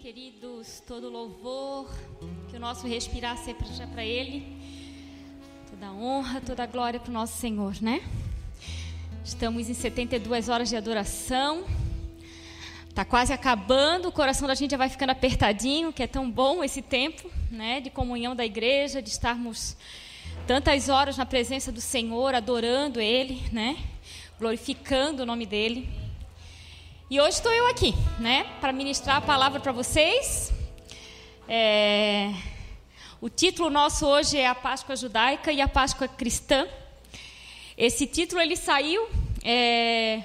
queridos, todo louvor, que o nosso respirar seja para Ele, toda honra, toda glória para o nosso Senhor, né? Estamos em 72 horas de adoração, tá quase acabando, o coração da gente já vai ficando apertadinho, que é tão bom esse tempo, né, de comunhão da igreja, de estarmos tantas horas na presença do Senhor, adorando Ele, né, glorificando o nome dEle. E hoje estou eu aqui, né, para ministrar a palavra para vocês. É... O título nosso hoje é a Páscoa Judaica e a Páscoa Cristã. Esse título ele saiu é...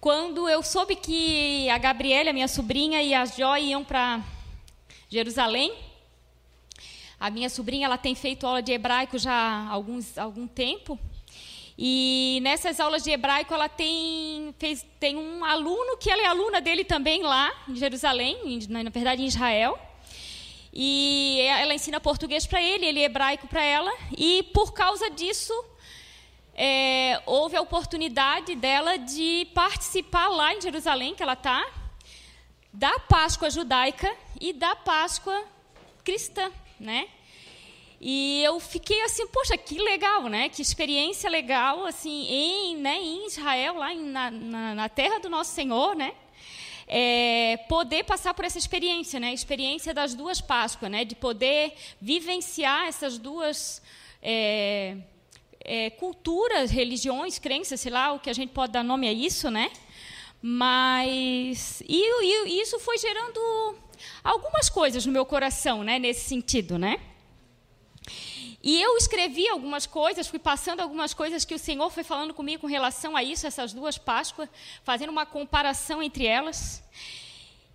quando eu soube que a Gabriela, minha sobrinha, e a Joy iam para Jerusalém. A minha sobrinha ela tem feito aula de hebraico já há alguns, algum tempo. E nessas aulas de hebraico, ela tem, fez, tem um aluno que ela é aluna dele também lá em Jerusalém, na verdade em Israel. E ela ensina português para ele, ele é hebraico para ela. E por causa disso, é, houve a oportunidade dela de participar lá em Jerusalém, que ela está, da Páscoa judaica e da Páscoa cristã, né? E eu fiquei assim, poxa, que legal, né? Que experiência legal, assim, em, né, em Israel, lá na, na, na terra do nosso Senhor, né? É, poder passar por essa experiência, né? Experiência das duas Páscoas, né? De poder vivenciar essas duas é, é, culturas, religiões, crenças, sei lá, o que a gente pode dar nome a isso, né? Mas e, e isso foi gerando algumas coisas no meu coração, né? Nesse sentido, né? E eu escrevi algumas coisas, fui passando algumas coisas que o Senhor foi falando comigo com relação a isso, essas duas Páscoas, fazendo uma comparação entre elas.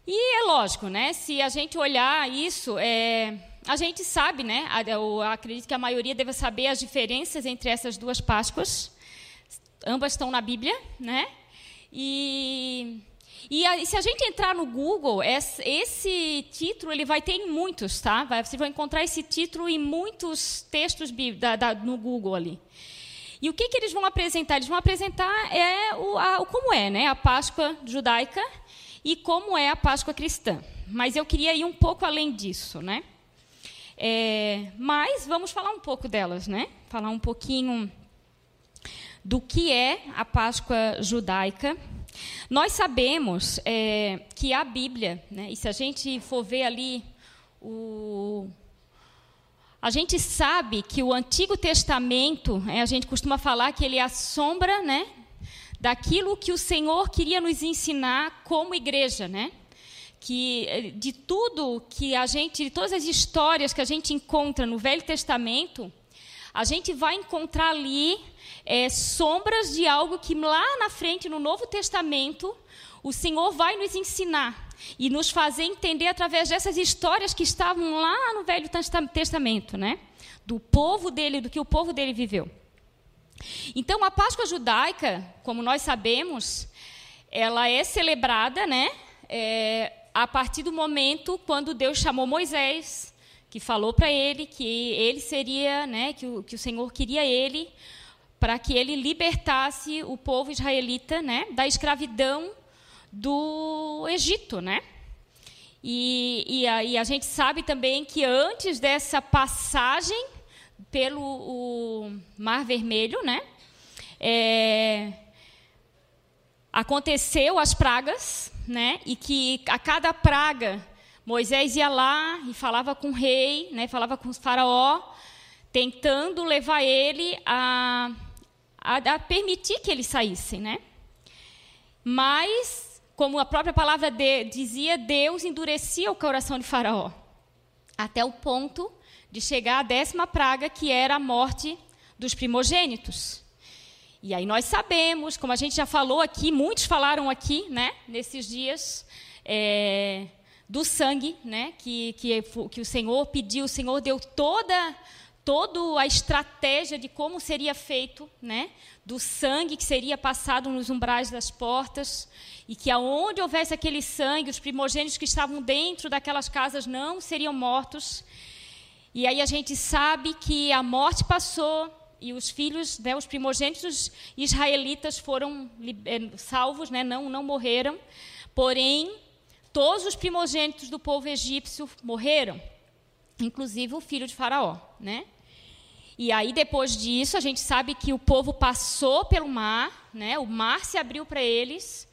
E é lógico, né? Se a gente olhar isso, é, a gente sabe, né? Eu acredito que a maioria deve saber as diferenças entre essas duas Páscoas. Ambas estão na Bíblia, né? E e a, se a gente entrar no Google, esse, esse, título ele vai ter em muitos, tá? Vai, você vai encontrar esse título em muitos textos da, da, no Google ali. E o que, que eles vão apresentar? Eles vão apresentar é o, a, o como é, né? A Páscoa judaica e como é a Páscoa cristã. Mas eu queria ir um pouco além disso, né? É, mas vamos falar um pouco delas, né? Falar um pouquinho do que é a Páscoa judaica nós sabemos é, que a Bíblia, né, e se a gente for ver ali o. A gente sabe que o Antigo Testamento, é, a gente costuma falar que ele é a sombra né, daquilo que o Senhor queria nos ensinar como igreja, né? que é, de tudo que a gente, de todas as histórias que a gente encontra no Velho Testamento, a gente vai encontrar ali é, sombras de algo que lá na frente, no Novo Testamento, o Senhor vai nos ensinar e nos fazer entender através dessas histórias que estavam lá no Velho Testamento, né? Do povo dele, do que o povo dele viveu. Então, a Páscoa judaica, como nós sabemos, ela é celebrada, né? É, a partir do momento quando Deus chamou Moisés, que falou para ele que ele seria, né? Que o, que o Senhor queria ele para que ele libertasse o povo israelita, né? Da escravidão do Egito, né? E, e, a, e, a, gente sabe também que antes dessa passagem pelo o Mar Vermelho, né? É, aconteceu as pragas, né? E que a cada praga Moisés ia lá e falava com o rei, né? Falava com o faraó, tentando levar ele a, a, a permitir que eles saíssem, né? Mas como a própria palavra de, dizia, Deus endurecia o coração de Faraó, até o ponto de chegar à décima praga, que era a morte dos primogênitos. E aí nós sabemos, como a gente já falou aqui, muitos falaram aqui, né, nesses dias, é, do sangue, né, que, que, que o Senhor pediu, o Senhor deu toda toda a estratégia de como seria feito, né, do sangue que seria passado nos umbrais das portas e que aonde houvesse aquele sangue, os primogênitos que estavam dentro daquelas casas não seriam mortos. E aí a gente sabe que a morte passou e os filhos, né, os primogênitos israelitas foram eh, salvos, né, não, não morreram. Porém, todos os primogênitos do povo egípcio morreram, inclusive o filho de Faraó, né? E aí depois disso a gente sabe que o povo passou pelo mar, né? O mar se abriu para eles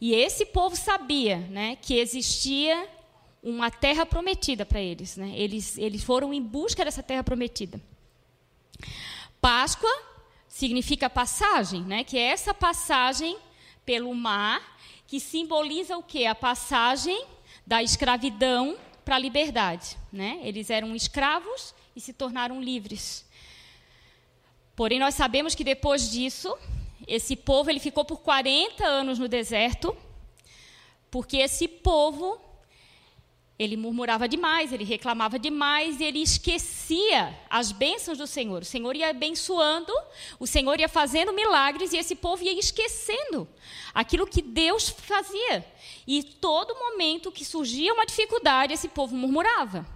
e esse povo sabia, né, que existia uma terra prometida para eles, né? Eles eles foram em busca dessa terra prometida. Páscoa significa passagem, né? Que é essa passagem pelo mar que simboliza o que? A passagem da escravidão para a liberdade. Né? Eles eram escravos e se tornaram livres. Porém, nós sabemos que depois disso, esse povo ele ficou por 40 anos no deserto, porque esse povo ele murmurava demais, ele reclamava demais ele esquecia as bênçãos do Senhor. O Senhor ia abençoando, o Senhor ia fazendo milagres e esse povo ia esquecendo aquilo que Deus fazia. E todo momento que surgia uma dificuldade, esse povo murmurava.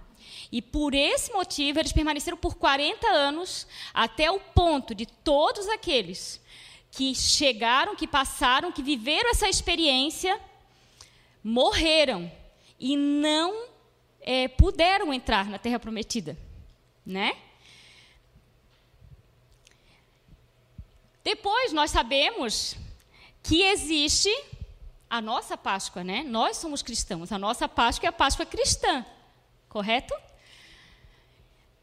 E por esse motivo eles permaneceram por 40 anos, até o ponto de todos aqueles que chegaram, que passaram, que viveram essa experiência, morreram e não é, puderam entrar na Terra Prometida, né? Depois nós sabemos que existe a nossa Páscoa, né? Nós somos cristãos, a nossa Páscoa é a Páscoa cristã, correto?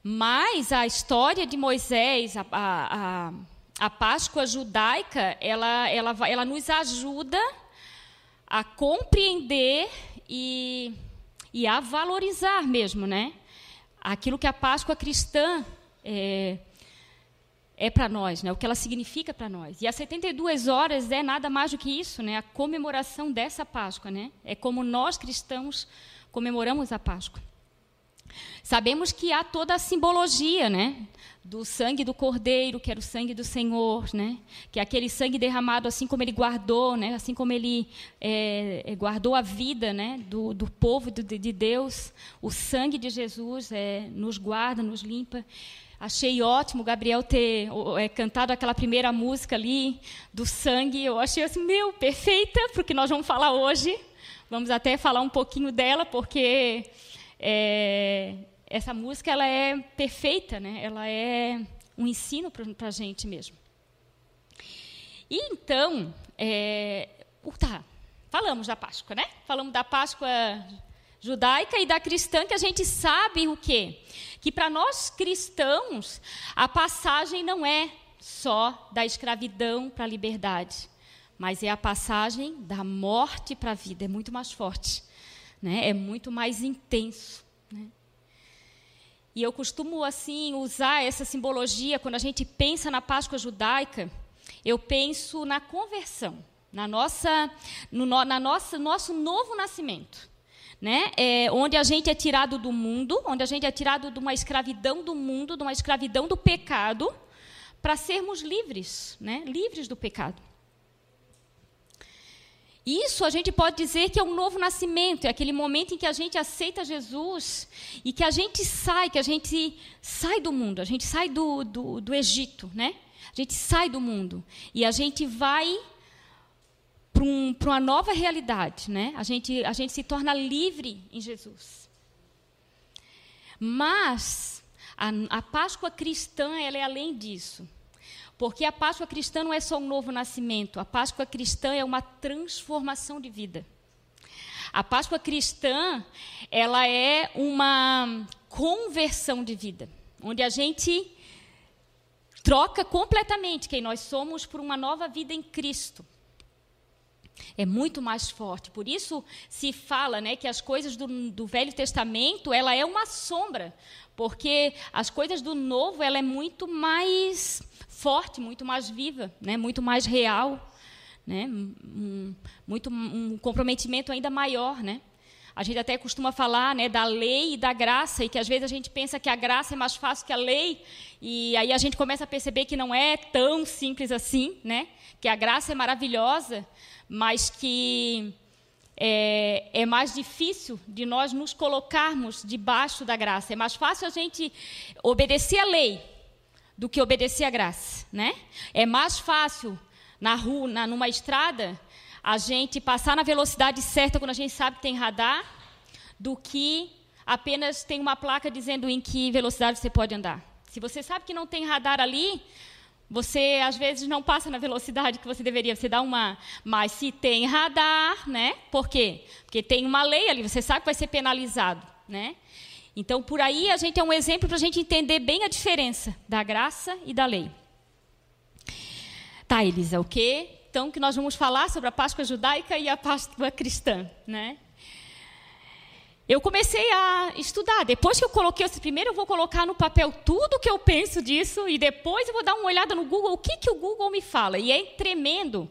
Mas a história de Moisés, a, a, a, Páscoa judaica, ela, ela, ela nos ajuda a compreender e, e a valorizar mesmo, né? Aquilo que a Páscoa cristã é, é para nós, né? O que ela significa para nós. E as 72 horas é nada mais do que isso, né? A comemoração dessa Páscoa, né? É como nós cristãos comemoramos a Páscoa. Sabemos que há toda a simbologia, né? do sangue do Cordeiro, que era o sangue do Senhor, né? Que é aquele sangue derramado, assim como ele guardou, né? Assim como ele é, é guardou a vida, né? Do, do povo de, de Deus, o sangue de Jesus é, nos guarda, nos limpa. Achei ótimo o Gabriel ter é, cantado aquela primeira música ali do sangue. Eu achei assim, meu, perfeita, porque nós vamos falar hoje. Vamos até falar um pouquinho dela, porque é, essa música ela é perfeita, né? Ela é um ensino para a gente mesmo. E então, é, tá, falamos da Páscoa, né? Falamos da Páscoa judaica e da cristã, que a gente sabe o quê? Que para nós cristãos, a passagem não é só da escravidão para a liberdade, mas é a passagem da morte para a vida, é muito mais forte, né? é muito mais intenso. E eu costumo assim usar essa simbologia quando a gente pensa na Páscoa judaica, eu penso na conversão, na nossa, no na nossa, nosso novo nascimento, né? É, onde a gente é tirado do mundo, onde a gente é tirado de uma escravidão do mundo, de uma escravidão do pecado, para sermos livres, né? Livres do pecado. Isso a gente pode dizer que é um novo nascimento, é aquele momento em que a gente aceita Jesus e que a gente sai, que a gente sai do mundo, a gente sai do, do, do Egito, né? A gente sai do mundo e a gente vai para um, uma nova realidade, né? A gente, a gente se torna livre em Jesus. Mas a, a Páscoa cristã ela é além disso. Porque a Páscoa cristã não é só um novo nascimento, a Páscoa cristã é uma transformação de vida. A Páscoa cristã, ela é uma conversão de vida, onde a gente troca completamente quem nós somos por uma nova vida em Cristo. É muito mais forte. Por isso se fala né, que as coisas do, do Velho Testamento ela é uma sombra, porque as coisas do Novo ela é muito mais forte, muito mais viva, né? muito mais real, né? um, muito, um comprometimento ainda maior. Né? A gente até costuma falar né, da lei e da graça, e que às vezes a gente pensa que a graça é mais fácil que a lei, e aí a gente começa a perceber que não é tão simples assim, né? que a graça é maravilhosa, mas que é, é, mais difícil de nós nos colocarmos debaixo da graça. É mais fácil a gente obedecer a lei, do que obedecer à graça, né? É mais fácil na rua, na, numa estrada, a gente passar na velocidade certa quando a gente sabe que tem radar, do que apenas tem uma placa dizendo em que velocidade você pode andar. Se você sabe que não tem radar ali, você às vezes não passa na velocidade que você deveria, você dá uma. Mas se tem radar, né? Por quê? Porque tem uma lei ali, você sabe que vai ser penalizado, né? Então, por aí a gente é um exemplo para a gente entender bem a diferença da graça e da lei. Tá, Elisa, o quê? Então, que nós vamos falar sobre a Páscoa judaica e a Páscoa cristã, né? Eu comecei a estudar. Depois que eu coloquei, eu primeiro eu vou colocar no papel tudo que eu penso disso e depois eu vou dar uma olhada no Google, o que, que o Google me fala. E é tremendo,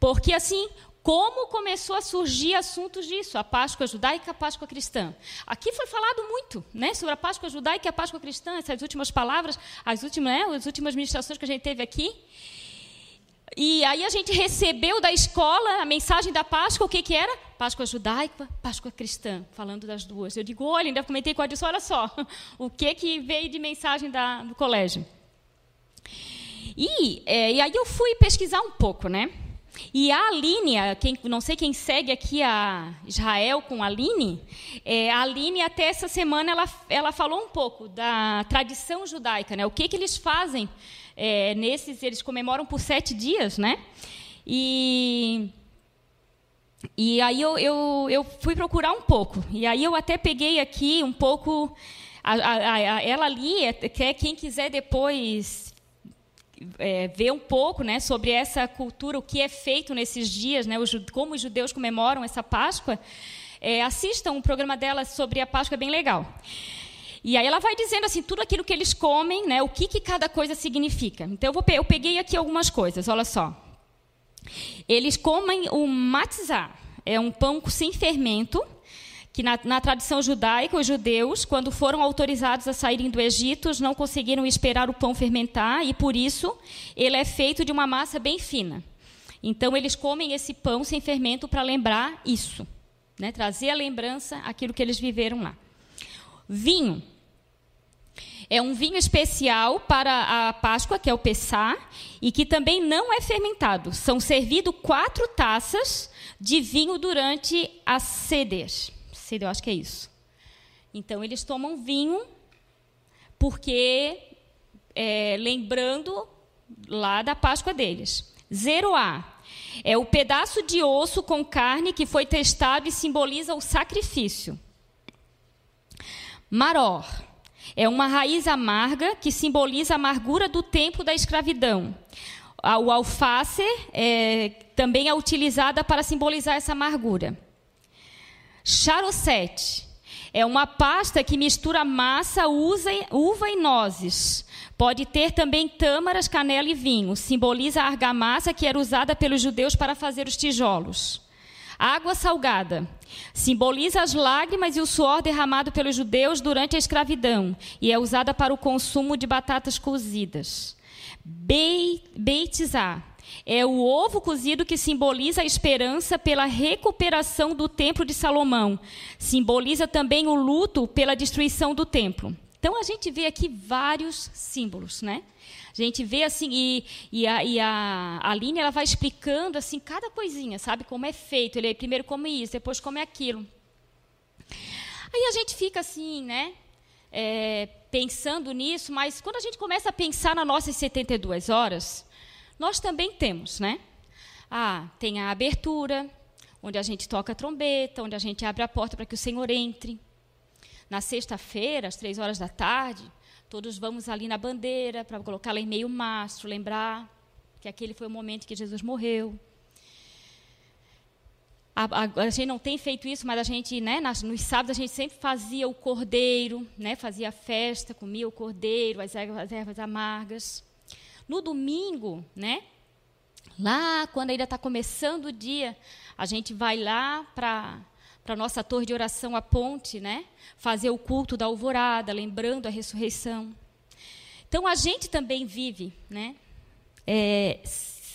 porque assim, como começou a surgir assuntos disso, a Páscoa judaica a Páscoa cristã. Aqui foi falado muito né, sobre a Páscoa judaica e a Páscoa cristã, essas últimas palavras, as últimas, né, as últimas ministrações que a gente teve aqui. E aí a gente recebeu da escola a mensagem da Páscoa, o que, que era? Páscoa judaica, Páscoa cristã, falando das duas. Eu digo, olha, ainda comentei com a Dilson, olha só, o que, que veio de mensagem da, do colégio. E, é, e aí eu fui pesquisar um pouco, né? E a Aline, quem, não sei quem segue aqui a Israel com a Aline, é, a Aline até essa semana ela, ela falou um pouco da tradição judaica, né? O que, que eles fazem é, nesses, eles comemoram por sete dias, né? E, e aí eu, eu, eu fui procurar um pouco. E aí eu até peguei aqui um pouco. A, a, a, ela ali, é, quer quem quiser depois é, ver um pouco né, sobre essa cultura, o que é feito nesses dias, né, como os judeus comemoram essa Páscoa, é, assistam um programa dela sobre a Páscoa, é bem legal. E aí ela vai dizendo assim, tudo aquilo que eles comem, né, o que, que cada coisa significa. Então eu, vou, eu peguei aqui algumas coisas, olha só. Eles comem o matzah, é um pão sem fermento, que na, na, tradição judaica, os judeus, quando foram autorizados a saírem do Egito, não conseguiram esperar o pão fermentar e, por isso, ele é feito de uma massa bem fina. Então, eles comem esse pão sem fermento para lembrar isso, né? trazer a lembrança aquilo que eles viveram lá. Vinho. É um vinho especial para a Páscoa, que é o Pessá, e que também não é fermentado. São servidos quatro taças de vinho durante a ceder. Ceder, eu acho que é isso. Então, eles tomam vinho porque, é, lembrando lá da Páscoa deles. Zero A. É o pedaço de osso com carne que foi testado e simboliza o sacrifício. Maror é uma raiz amarga que simboliza a amargura do tempo da escravidão. O alface é, também é utilizada para simbolizar essa amargura. Charocete é uma pasta que mistura massa, uva e nozes. Pode ter também tâmaras, canela e vinho. Simboliza a argamassa que era usada pelos judeus para fazer os tijolos. Água salgada simboliza as lágrimas e o suor derramado pelos judeus durante a escravidão e é usada para o consumo de batatas cozidas. Beitizá é o ovo cozido que simboliza a esperança pela recuperação do templo de Salomão. Simboliza também o luto pela destruição do templo. Então a gente vê aqui vários símbolos, né? A gente vê assim, e, e, a, e a Aline ela vai explicando assim cada coisinha, sabe? Como é feito. Ele primeiro come isso, depois come aquilo. Aí a gente fica assim, né? É, pensando nisso, mas quando a gente começa a pensar nas nossas 72 horas, nós também temos, né? Ah, tem a abertura, onde a gente toca a trombeta, onde a gente abre a porta para que o Senhor entre. Na sexta-feira, às três horas da tarde, Todos vamos ali na bandeira para colocá-la em meio mastro, lembrar que aquele foi o momento que Jesus morreu. A, a, a, gente não tem feito isso, mas a gente, né, nas, nos sábados, a gente sempre fazia o cordeiro, né, fazia a festa, comia o cordeiro, as ervas, as ervas amargas. No domingo, né, lá quando ainda está começando o dia, a gente vai lá para para nossa torre de oração, a ponte, né? fazer o culto da alvorada, lembrando a ressurreição. Então, a gente também vive né? É,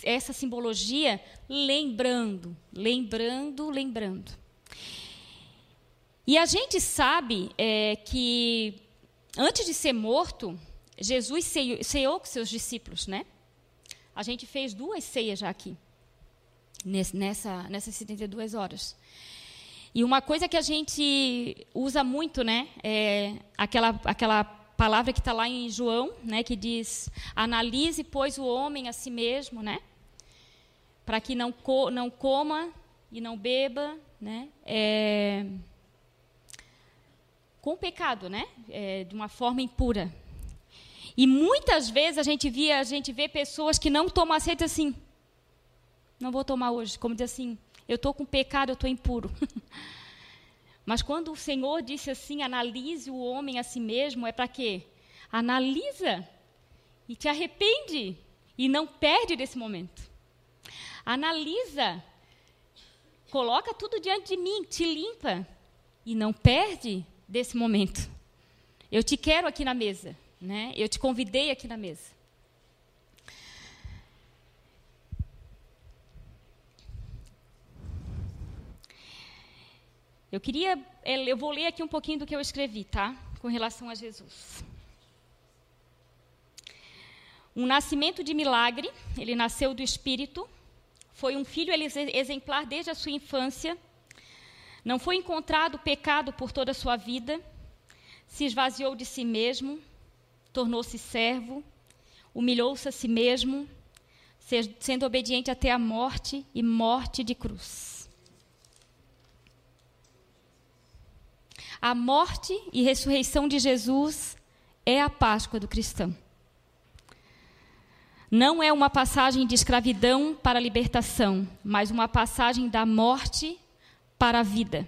essa simbologia lembrando, lembrando, lembrando. E a gente sabe é, que, antes de ser morto, Jesus ceou, ceou com seus discípulos, né? A gente fez duas ceias já aqui. nessa, nessas 72 horas. E uma coisa que a gente usa muito, né, é aquela, aquela palavra que está lá em João, né, que diz: analise, pois, o homem a si mesmo, né, para que não, co não coma e não beba, né, é, com pecado, né, é, de uma forma impura. E muitas vezes a gente via, a gente vê pessoas que não tomam aceita assim, não vou tomar hoje, como diz assim, eu estou com pecado, eu estou impuro. Mas quando o Senhor disse assim, analise o homem a si mesmo, é para quê? Analisa e te arrepende e não perde desse momento. Analisa, coloca tudo diante de mim, te limpa e não perde desse momento. Eu te quero aqui na mesa, né? Eu te convidei aqui na mesa. Eu queria, eu vou ler aqui um pouquinho do que eu escrevi, tá? Com relação a Jesus. Um nascimento de milagre, ele nasceu do Espírito, foi um filho exemplar desde a sua infância, não foi encontrado pecado por toda a sua vida, se esvaziou de si mesmo, tornou-se servo, humilhou-se a si mesmo, sendo obediente até a morte e morte de cruz. A morte e ressurreição de Jesus é a Páscoa do cristão. Não é uma passagem de escravidão para a libertação, mas uma passagem da morte para a vida,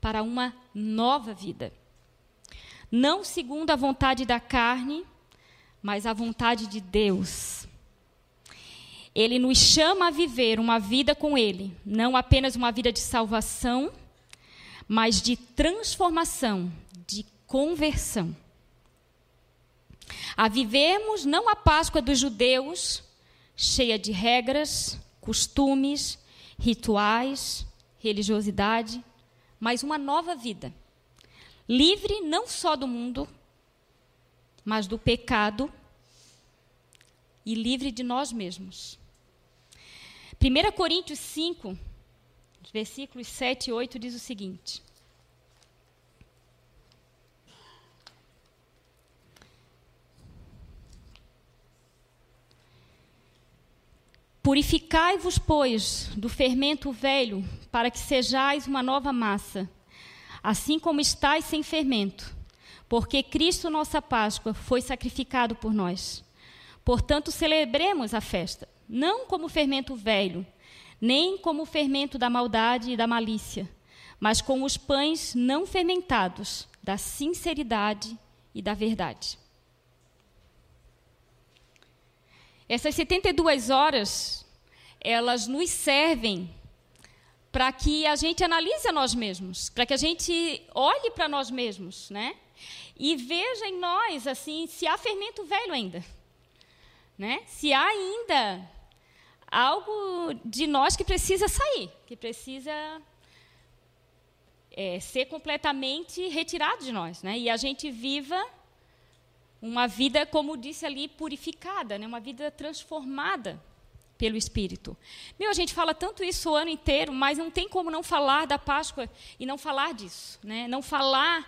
para uma nova vida. Não segundo a vontade da carne, mas a vontade de Deus. Ele nos chama a viver uma vida com Ele, não apenas uma vida de salvação, mas de transformação, de conversão. A vivemos não a Páscoa dos judeus, cheia de regras, costumes, rituais, religiosidade, mas uma nova vida. Livre não só do mundo, mas do pecado e livre de nós mesmos. 1 Coríntios 5, versículos 7 e 8 diz o seguinte: Purificai-vos, pois, do fermento velho, para que sejais uma nova massa, assim como estáis sem fermento, porque Cristo, nossa Páscoa, foi sacrificado por nós. Portanto, celebremos a festa, não como fermento velho, nem como o fermento da maldade e da malícia, mas com os pães não fermentados da sinceridade e da verdade. Essas 72 horas, elas nos servem para que a gente analise a nós mesmos, para que a gente olhe para nós mesmos, né? E veja em nós assim se há fermento velho ainda, né? Se há ainda algo de nós que precisa sair, que precisa é, ser completamente retirado de nós, né? E a gente viva uma vida, como disse ali, purificada, né? Uma vida transformada pelo Espírito. Meu, a gente fala tanto isso o ano inteiro, mas não tem como não falar da Páscoa e não falar disso, né? Não falar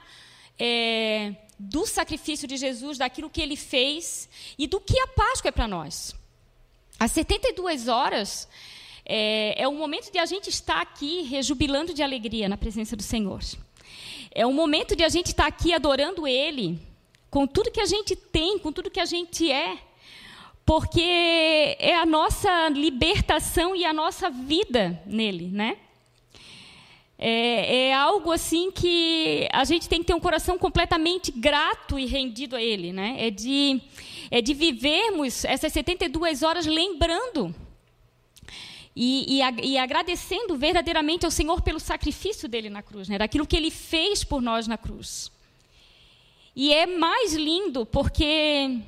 é, do sacrifício de Jesus, daquilo que Ele fez e do que a Páscoa é para nós. As 72 horas é, é o momento de a gente estar aqui rejubilando de alegria na presença do Senhor. É o momento de a gente estar aqui adorando Ele, com tudo que a gente tem, com tudo que a gente é, porque é a nossa libertação e a nossa vida nele, né? É, é, algo assim que a gente tem que ter um coração completamente grato e rendido a Ele, né? É de é de vivermos essas 72 horas lembrando e, e, e, agradecendo verdadeiramente ao Senhor pelo sacrifício dele na cruz, né? daquilo que ele fez por nós na cruz. E é mais lindo porque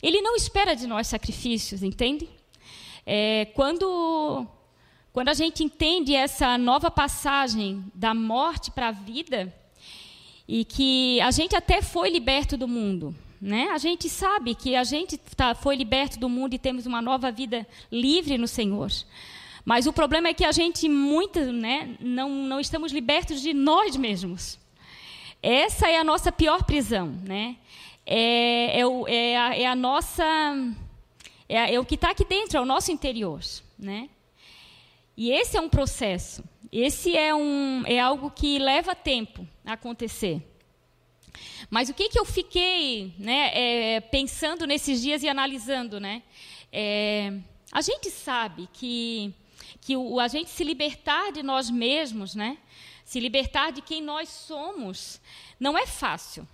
ele não espera de nós sacrifícios, entende? É, quando, quando a gente entende essa nova passagem da morte para a vida, e que a gente até foi liberto do mundo, né? A gente sabe que a gente tá, foi liberto do mundo e temos uma nova vida livre no Senhor. Mas o problema é que a gente muito, né, não, não estamos libertos de nós mesmos. Essa é a nossa pior prisão, né? É, é, o, é, a, é a, nossa, é, é o que está aqui dentro, é o nosso interior, né? E esse é um processo. Esse é um, é algo que leva tempo a acontecer. Mas o que, que eu fiquei né, é, pensando nesses dias e analisando, né? É, a gente sabe que, que o, a gente se libertar de nós mesmos, né? Se libertar de quem nós somos, não é fácil.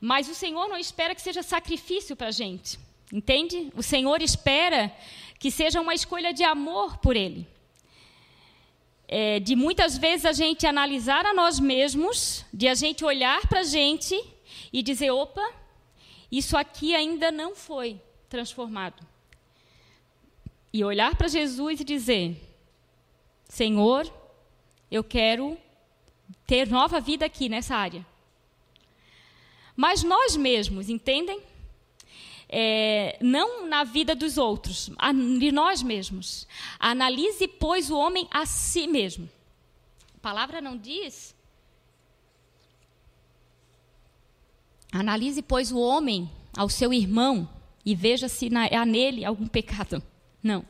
Mas o Senhor não espera que seja sacrifício para a gente, entende? O Senhor espera que seja uma escolha de amor por Ele é, de muitas vezes a gente analisar a nós mesmos, de a gente olhar para a gente e dizer: opa, isso aqui ainda não foi transformado. E olhar para Jesus e dizer: Senhor, eu quero ter nova vida aqui nessa área. Mas nós mesmos, entendem? É, não na vida dos outros, de nós mesmos. Analise, pois, o homem a si mesmo. A palavra não diz. Analise, pois, o homem ao seu irmão e veja se na, há nele algum pecado. Não.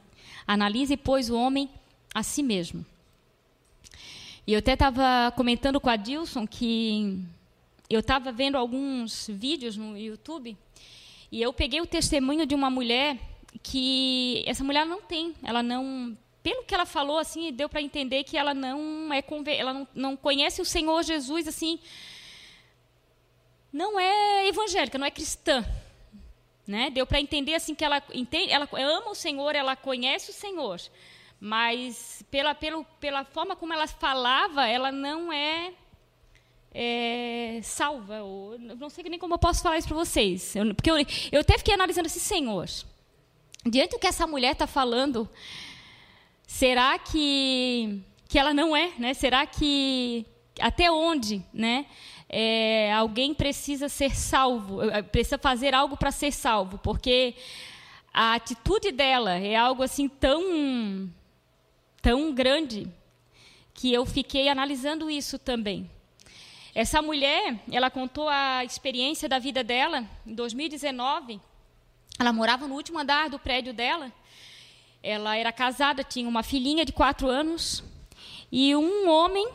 Analise, pois, o homem a si mesmo. E eu até estava comentando com a Dilson que eu estava vendo alguns vídeos no YouTube e eu peguei o testemunho de uma mulher que essa mulher não tem, ela não, pelo que ela falou assim, deu para entender que ela não é ela não, não conhece o Senhor Jesus assim, não é evangélica, não é cristã, né? Deu para entender assim que ela entende, ela ama o Senhor, ela conhece o Senhor, mas pela, pelo, pela forma como ela falava, ela não é é, salva. Ou, não sei nem como eu posso falar isso para vocês. Eu, porque eu, eu até fiquei analisando esse Senhor, diante do que essa mulher está falando, será que, que ela não é? Né? Será que até onde né, é, alguém precisa ser salvo, é, precisa fazer algo para ser salvo? Porque a atitude dela é algo assim tão, tão grande que eu fiquei analisando isso também. Essa mulher, ela contou a experiência da vida dela em 2019. Ela morava no último andar do prédio dela. Ela era casada, tinha uma filhinha de quatro anos. E um homem,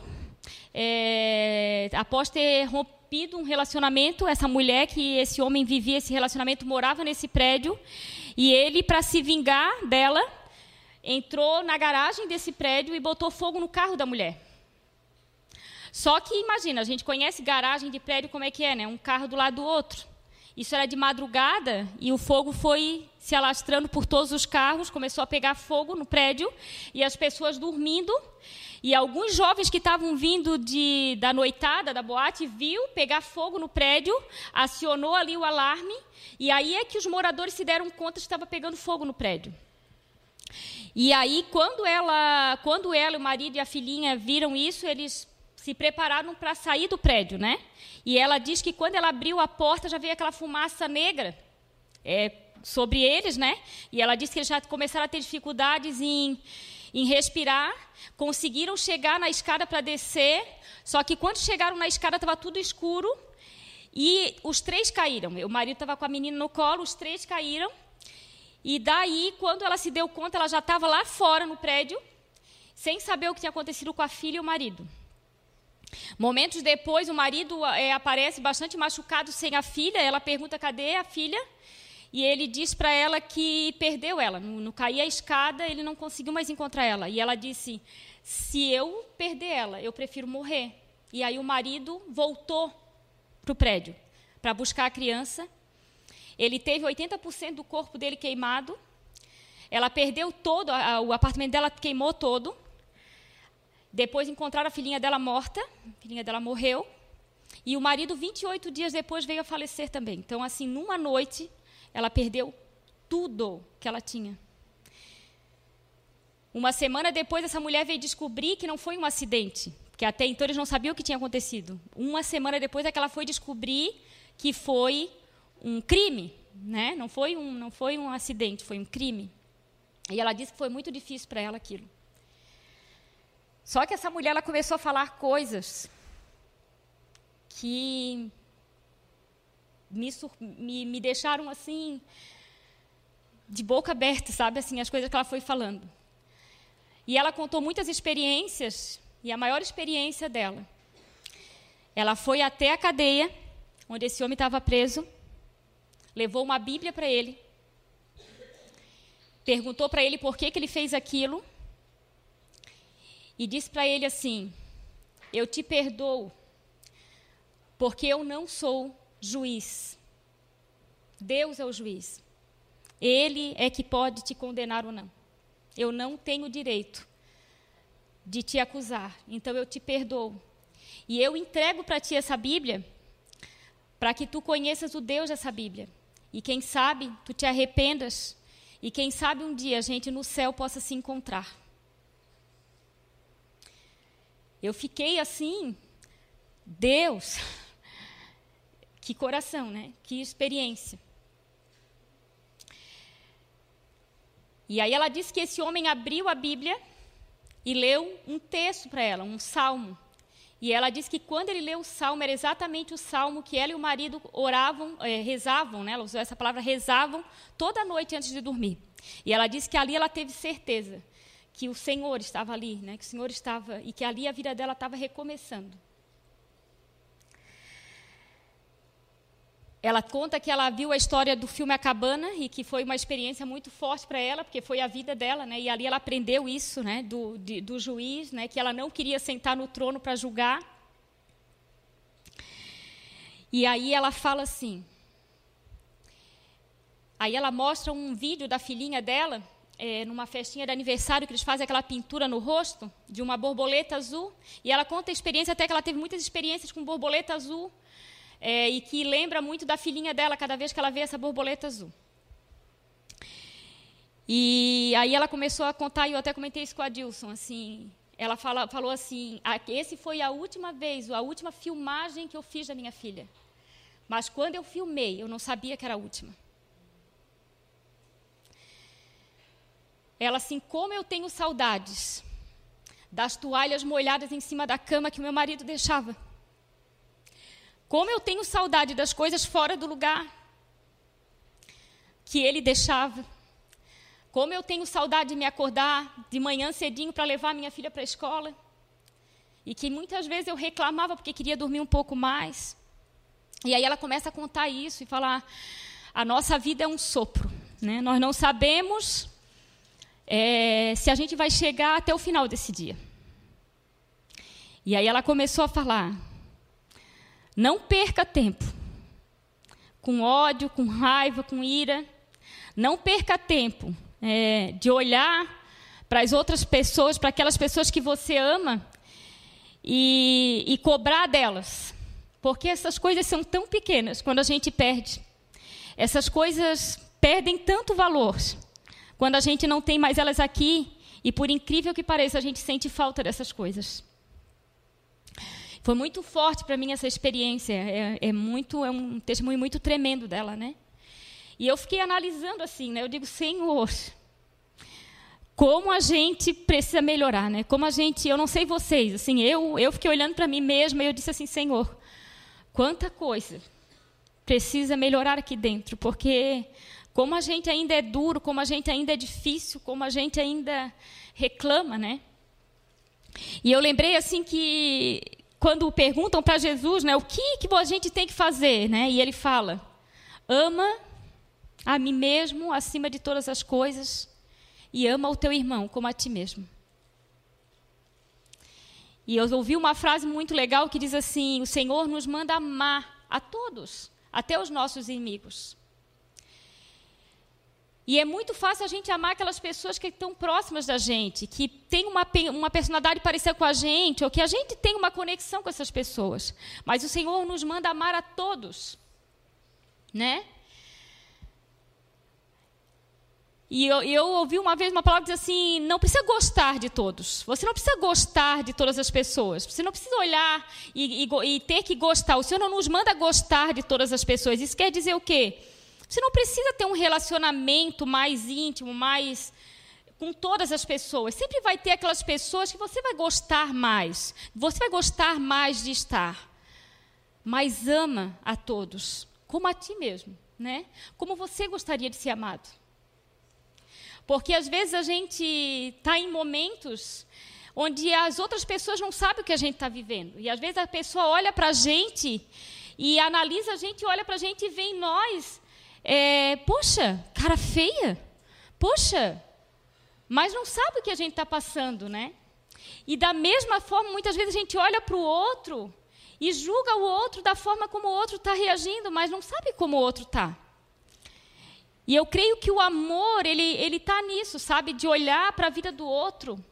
é, após ter rompido um relacionamento, essa mulher que esse homem vivia esse relacionamento morava nesse prédio. E ele, para se vingar dela, entrou na garagem desse prédio e botou fogo no carro da mulher. Só que imagina, a gente conhece garagem de prédio como é que é, né? Um carro do lado do outro. Isso era de madrugada e o fogo foi se alastrando por todos os carros, começou a pegar fogo no prédio e as pessoas dormindo. E alguns jovens que estavam vindo de, da noitada, da boate, viu pegar fogo no prédio, acionou ali o alarme, e aí é que os moradores se deram conta que estava pegando fogo no prédio. E aí, quando ela, quando ela, o marido e a filhinha viram isso, eles se prepararam para sair do prédio, né? E ela diz que quando ela abriu a porta já veio aquela fumaça negra é, sobre eles, né? E ela disse que eles já começaram a ter dificuldades em, em respirar, conseguiram chegar na escada para descer, só que quando chegaram na escada estava tudo escuro e os três caíram. O marido estava com a menina no colo, os três caíram. E daí, quando ela se deu conta, ela já estava lá fora no prédio, sem saber o que tinha acontecido com a filha e o marido. Momentos depois, o marido é, aparece bastante machucado sem a filha. Ela pergunta cadê a filha. E ele diz para ela que perdeu ela. No, no cair a escada, ele não conseguiu mais encontrar ela. E ela disse: Se eu perder ela, eu prefiro morrer. E aí o marido voltou para o prédio para buscar a criança. Ele teve 80% do corpo dele queimado. Ela perdeu todo, o apartamento dela queimou todo. Depois encontraram a filhinha dela morta, a filhinha dela morreu. E o marido, 28 dias depois, veio a falecer também. Então, assim, numa noite, ela perdeu tudo que ela tinha. Uma semana depois, essa mulher veio descobrir que não foi um acidente, que até então eles não sabiam o que tinha acontecido. Uma semana depois é que ela foi descobrir que foi um crime, né? Não foi um, não foi um acidente, foi um crime. E ela disse que foi muito difícil para ela aquilo. Só que essa mulher ela começou a falar coisas que me, me, me deixaram assim, de boca aberta, sabe? Assim, as coisas que ela foi falando. E ela contou muitas experiências, e a maior experiência dela. Ela foi até a cadeia, onde esse homem estava preso, levou uma Bíblia para ele, perguntou para ele por que, que ele fez aquilo, e disse para ele assim: Eu te perdoo, porque eu não sou juiz. Deus é o juiz. Ele é que pode te condenar ou não. Eu não tenho direito de te acusar, então eu te perdoo. E eu entrego para ti essa Bíblia para que tu conheças o Deus dessa Bíblia. E quem sabe tu te arrependas e quem sabe um dia a gente no céu possa se encontrar. Eu fiquei assim, Deus, que coração, né? Que experiência. E aí ela disse que esse homem abriu a Bíblia e leu um texto para ela, um salmo. E ela disse que quando ele leu o salmo, era exatamente o salmo que ela e o marido oravam, é, rezavam, né? ela usou essa palavra, rezavam toda noite antes de dormir. E ela disse que ali ela teve certeza que o Senhor estava ali, né? que o Senhor estava, e que ali a vida dela estava recomeçando. Ela conta que ela viu a história do filme A Cabana e que foi uma experiência muito forte para ela, porque foi a vida dela, né? E ali ela aprendeu isso, né? Do, de, do juiz, né? Que ela não queria sentar no trono para julgar. E aí ela fala assim. Aí ela mostra um vídeo da filhinha dela é, numa festinha de aniversário que eles fazem aquela pintura no rosto de uma borboleta azul. E ela conta a experiência, até que ela teve muitas experiências com borboleta azul. É, e que lembra muito da filhinha dela cada vez que ela vê essa borboleta azul. E aí ela começou a contar, e eu até comentei isso com a Dilson, assim, ela fala, falou assim, esse foi a última vez, a última filmagem que eu fiz da minha filha. Mas quando eu filmei, eu não sabia que era a última. Ela assim, como eu tenho saudades das toalhas molhadas em cima da cama que meu marido deixava. Como eu tenho saudade das coisas fora do lugar que ele deixava. Como eu tenho saudade de me acordar de manhã cedinho para levar minha filha para a escola. E que muitas vezes eu reclamava porque queria dormir um pouco mais. E aí ela começa a contar isso e falar: a nossa vida é um sopro. Né? Nós não sabemos é, se a gente vai chegar até o final desse dia. E aí ela começou a falar: não perca tempo com ódio, com raiva, com ira. Não perca tempo é, de olhar para as outras pessoas, para aquelas pessoas que você ama e, e cobrar delas. Porque essas coisas são tão pequenas quando a gente perde. Essas coisas perdem tanto valor quando a gente não tem mais elas aqui, e por incrível que pareça, a gente sente falta dessas coisas. Foi muito forte para mim essa experiência. É, é, muito, é um testemunho muito tremendo dela, né? E eu fiquei analisando assim, né? Eu digo, Senhor, como a gente precisa melhorar, né? Como a gente, eu não sei vocês, assim, eu, eu fiquei olhando para mim mesma e eu disse assim, Senhor, quanta coisa precisa melhorar aqui dentro, porque como a gente ainda é duro, como a gente ainda é difícil, como a gente ainda reclama, né? E eu lembrei assim que quando perguntam para Jesus, né, o que que a gente tem que fazer, né? E ele fala: ama a mim mesmo acima de todas as coisas e ama o teu irmão como a ti mesmo. E eu ouvi uma frase muito legal que diz assim: o Senhor nos manda amar a todos, até os nossos inimigos. E é muito fácil a gente amar aquelas pessoas que estão próximas da gente, que têm uma, uma personalidade parecida com a gente, ou que a gente tem uma conexão com essas pessoas. Mas o Senhor nos manda amar a todos. Né? E eu, eu, ouvi uma vez uma palavra que diz assim: não precisa gostar de todos. Você não precisa gostar de todas as pessoas. Você não precisa olhar e, e, e ter que gostar. O Senhor não nos manda gostar de todas as pessoas. Isso quer dizer o quê? Você não precisa ter um relacionamento mais íntimo, mais com todas as pessoas. Sempre vai ter aquelas pessoas que você vai gostar mais. Você vai gostar mais de estar. Mas ama a todos, como a ti mesmo, né? Como você gostaria de ser amado. Porque às vezes a gente está em momentos onde as outras pessoas não sabem o que a gente está vivendo. E às vezes a pessoa olha para a gente e analisa a gente, olha para a gente e vê em nós, é, poxa, cara feia, poxa, mas não sabe o que a gente está passando, né? E da mesma forma, muitas vezes a gente olha para o outro e julga o outro da forma como o outro está reagindo, mas não sabe como o outro está. E eu creio que o amor, ele ele está nisso, sabe, de olhar para a vida do outro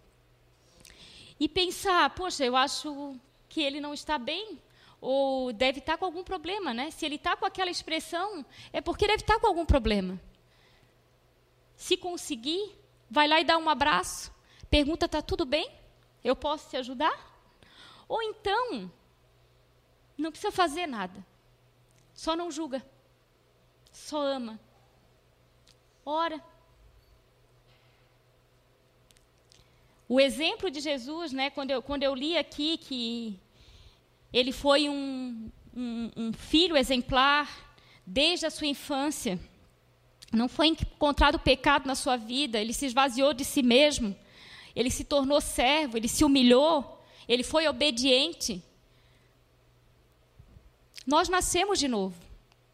e pensar, poxa, eu acho que ele não está bem, ou deve estar com algum problema, né? Se ele está com aquela expressão, é porque deve estar com algum problema. Se conseguir, vai lá e dá um abraço, pergunta, está tudo bem? Eu posso te ajudar? Ou então, não precisa fazer nada, só não julga, só ama, ora. O exemplo de Jesus, né, quando, eu, quando eu li aqui que ele foi um, um, um filho exemplar desde a sua infância, não foi encontrado pecado na sua vida, ele se esvaziou de si mesmo, ele se tornou servo, ele se humilhou, ele foi obediente. Nós nascemos de novo,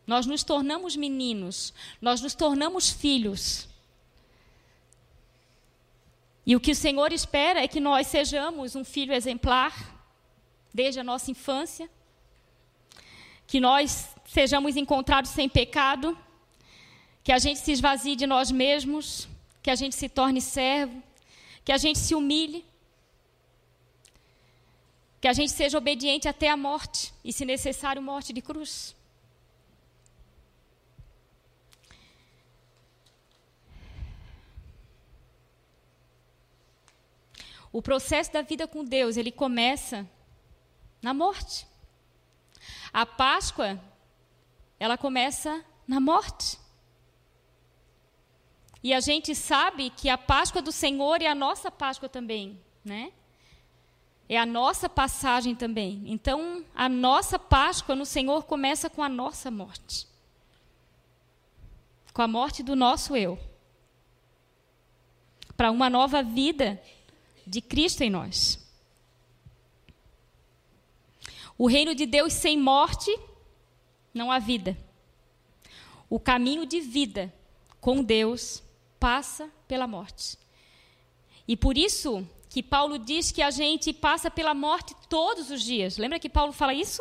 nós nos tornamos meninos, nós nos tornamos filhos. E o que o Senhor espera é que nós sejamos um filho exemplar, desde a nossa infância, que nós sejamos encontrados sem pecado, que a gente se esvazie de nós mesmos, que a gente se torne servo, que a gente se humilhe, que a gente seja obediente até a morte, e se necessário, morte de cruz. O processo da vida com Deus, ele começa na morte. A Páscoa, ela começa na morte. E a gente sabe que a Páscoa do Senhor é a nossa Páscoa também, né? É a nossa passagem também. Então, a nossa Páscoa no Senhor começa com a nossa morte. Com a morte do nosso eu. Para uma nova vida de Cristo em nós. O reino de Deus sem morte não há vida. O caminho de vida com Deus passa pela morte. E por isso que Paulo diz que a gente passa pela morte todos os dias. Lembra que Paulo fala isso?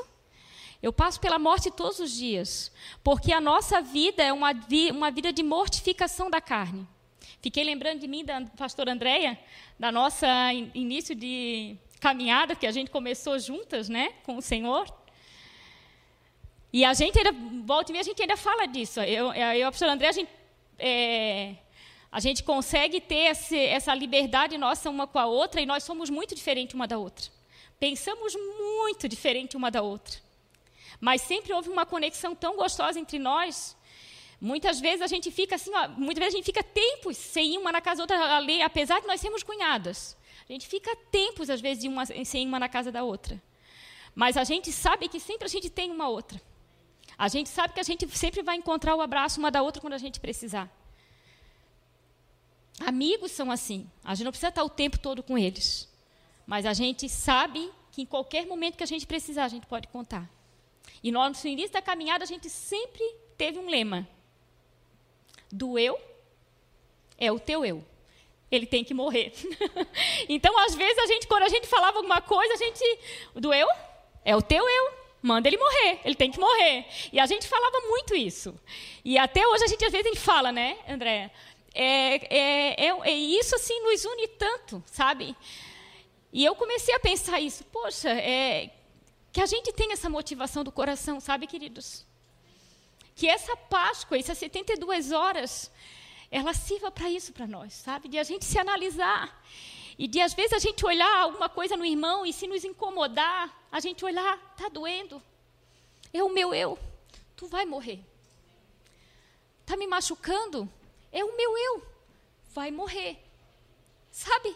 Eu passo pela morte todos os dias, porque a nossa vida é uma, uma vida de mortificação da carne. Fiquei lembrando de mim, da pastora Andréia, da nossa in início de caminhada que a gente começou juntas, né, com o Senhor. E a gente ainda, volta e meia, a gente ainda fala disso. Eu, eu e a pastora Andréia, a gente, é, a gente consegue ter esse, essa liberdade nossa uma com a outra e nós somos muito diferentes uma da outra. Pensamos muito diferente uma da outra. Mas sempre houve uma conexão tão gostosa entre nós Muitas vezes a gente fica assim, ó, muitas vezes a gente fica tempos sem ir uma na casa da outra apesar de nós sermos cunhadas. A gente fica tempos, às vezes, uma, sem ir uma na casa da outra. Mas a gente sabe que sempre a gente tem uma outra. A gente sabe que a gente sempre vai encontrar o abraço uma da outra quando a gente precisar. Amigos são assim. A gente não precisa estar o tempo todo com eles. Mas a gente sabe que em qualquer momento que a gente precisar, a gente pode contar. E nós, no início da caminhada, a gente sempre teve um lema do eu é o teu eu. Ele tem que morrer. então, às vezes, a gente, quando a gente falava alguma coisa, a gente. Do eu é o teu eu. Manda ele morrer, ele tem que morrer. E a gente falava muito isso. E até hoje a gente às vezes a gente fala, né, André? É, é, é, é, isso assim nos une tanto, sabe? E eu comecei a pensar isso. Poxa, é, que a gente tem essa motivação do coração, sabe, queridos? Que essa Páscoa, essas 72 horas, ela sirva para isso para nós, sabe? De a gente se analisar. E de, às vezes, a gente olhar alguma coisa no irmão e se nos incomodar, a gente olhar, está doendo. É o meu eu. Tu vai morrer. Está me machucando? É o meu eu. Vai morrer. sabe?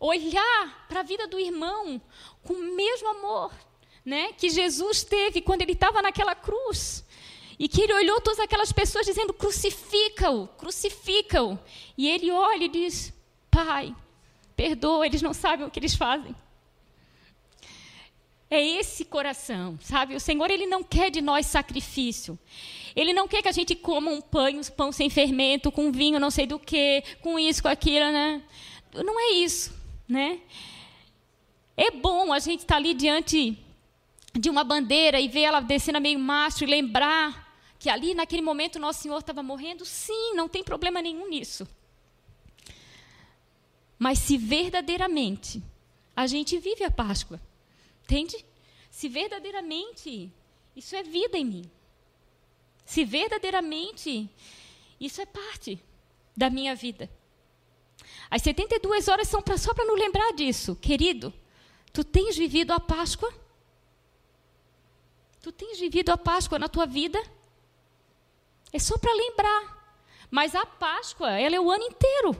Olhar para a vida do irmão com o mesmo amor né, que Jesus teve quando ele estava naquela cruz. E que ele olhou todas aquelas pessoas dizendo: crucifica-o, crucifica-o. E ele olha e diz: Pai, perdoa, eles não sabem o que eles fazem. É esse coração, sabe? O Senhor ele não quer de nós sacrifício. Ele não quer que a gente coma um pão, um pão sem fermento, com vinho, não sei do que, com isso, com aquilo, né? Não é isso, né? É bom a gente estar tá ali diante de uma bandeira e ver ela descendo a meio mastro e lembrar que ali naquele momento nosso Senhor estava morrendo, sim, não tem problema nenhum nisso. Mas se verdadeiramente a gente vive a Páscoa, entende? Se verdadeiramente isso é vida em mim, se verdadeiramente isso é parte da minha vida. As 72 horas são pra, só para nos lembrar disso. Querido, tu tens vivido a Páscoa? Tu tens vivido a Páscoa na tua vida? É só para lembrar. Mas a Páscoa, ela é o ano inteiro.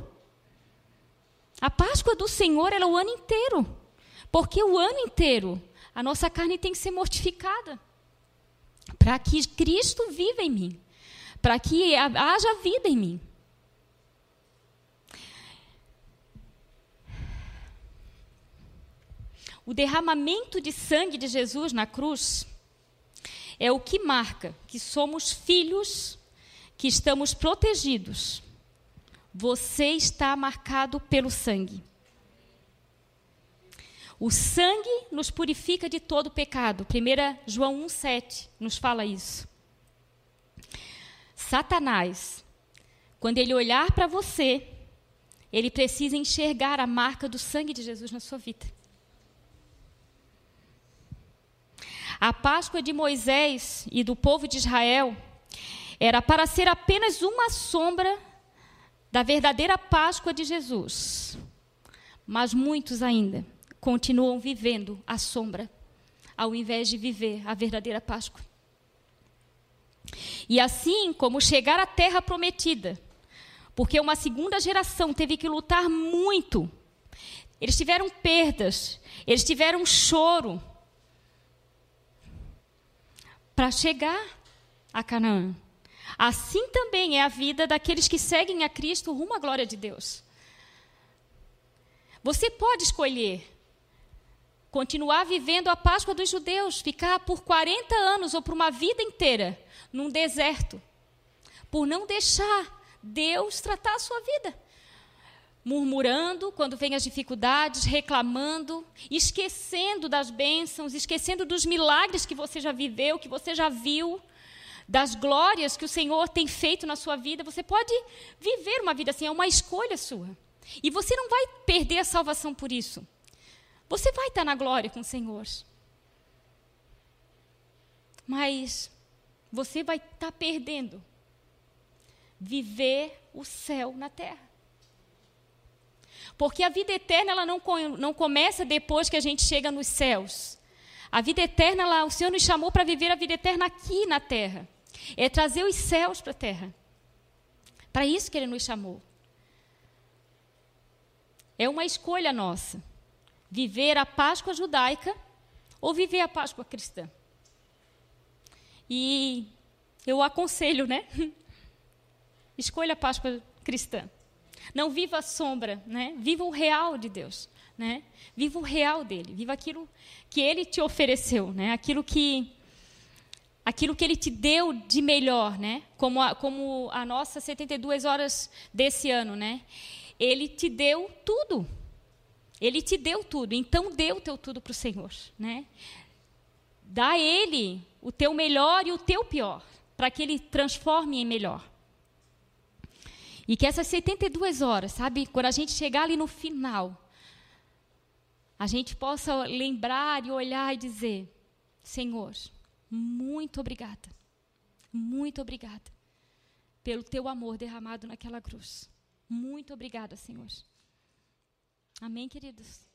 A Páscoa do Senhor, ela é o ano inteiro. Porque o ano inteiro a nossa carne tem que ser mortificada. Para que Cristo viva em mim. Para que haja vida em mim. O derramamento de sangue de Jesus na cruz é o que marca que somos filhos, que estamos protegidos. Você está marcado pelo sangue. O sangue nos purifica de todo pecado. 1 João 1,7 nos fala isso. Satanás, quando ele olhar para você, ele precisa enxergar a marca do sangue de Jesus na sua vida. A Páscoa de Moisés e do povo de Israel era para ser apenas uma sombra da verdadeira Páscoa de Jesus. Mas muitos ainda continuam vivendo a sombra, ao invés de viver a verdadeira Páscoa. E assim como chegar à terra prometida, porque uma segunda geração teve que lutar muito, eles tiveram perdas, eles tiveram choro, para chegar a Canaã. Assim também é a vida daqueles que seguem a Cristo rumo à glória de Deus. Você pode escolher continuar vivendo a Páscoa dos judeus, ficar por 40 anos ou por uma vida inteira num deserto, por não deixar Deus tratar a sua vida murmurando quando vem as dificuldades, reclamando, esquecendo das bênçãos, esquecendo dos milagres que você já viveu, que você já viu, das glórias que o Senhor tem feito na sua vida. Você pode viver uma vida assim, é uma escolha sua. E você não vai perder a salvação por isso. Você vai estar na glória com o Senhor. Mas você vai estar perdendo viver o céu na terra. Porque a vida eterna ela não, não começa depois que a gente chega nos céus. A vida eterna, ela, o Senhor nos chamou para viver a vida eterna aqui na terra. É trazer os céus para a terra. Para isso que Ele nos chamou. É uma escolha nossa. Viver a Páscoa judaica ou viver a Páscoa cristã. E eu aconselho, né? Escolha a Páscoa cristã. Não viva a sombra, né? Viva o real de Deus, né? Viva o real dele, viva aquilo que ele te ofereceu, né? Aquilo que aquilo que ele te deu de melhor, né? Como a, como a nossa 72 horas desse ano, né? Ele te deu tudo. Ele te deu tudo. Então dê o teu tudo para o Senhor, né? Dá a ele o teu melhor e o teu pior, para que ele transforme em melhor. E que essas 72 horas, sabe, quando a gente chegar ali no final, a gente possa lembrar e olhar e dizer: Senhor, muito obrigada, muito obrigada pelo teu amor derramado naquela cruz. Muito obrigada, Senhor. Amém, queridos?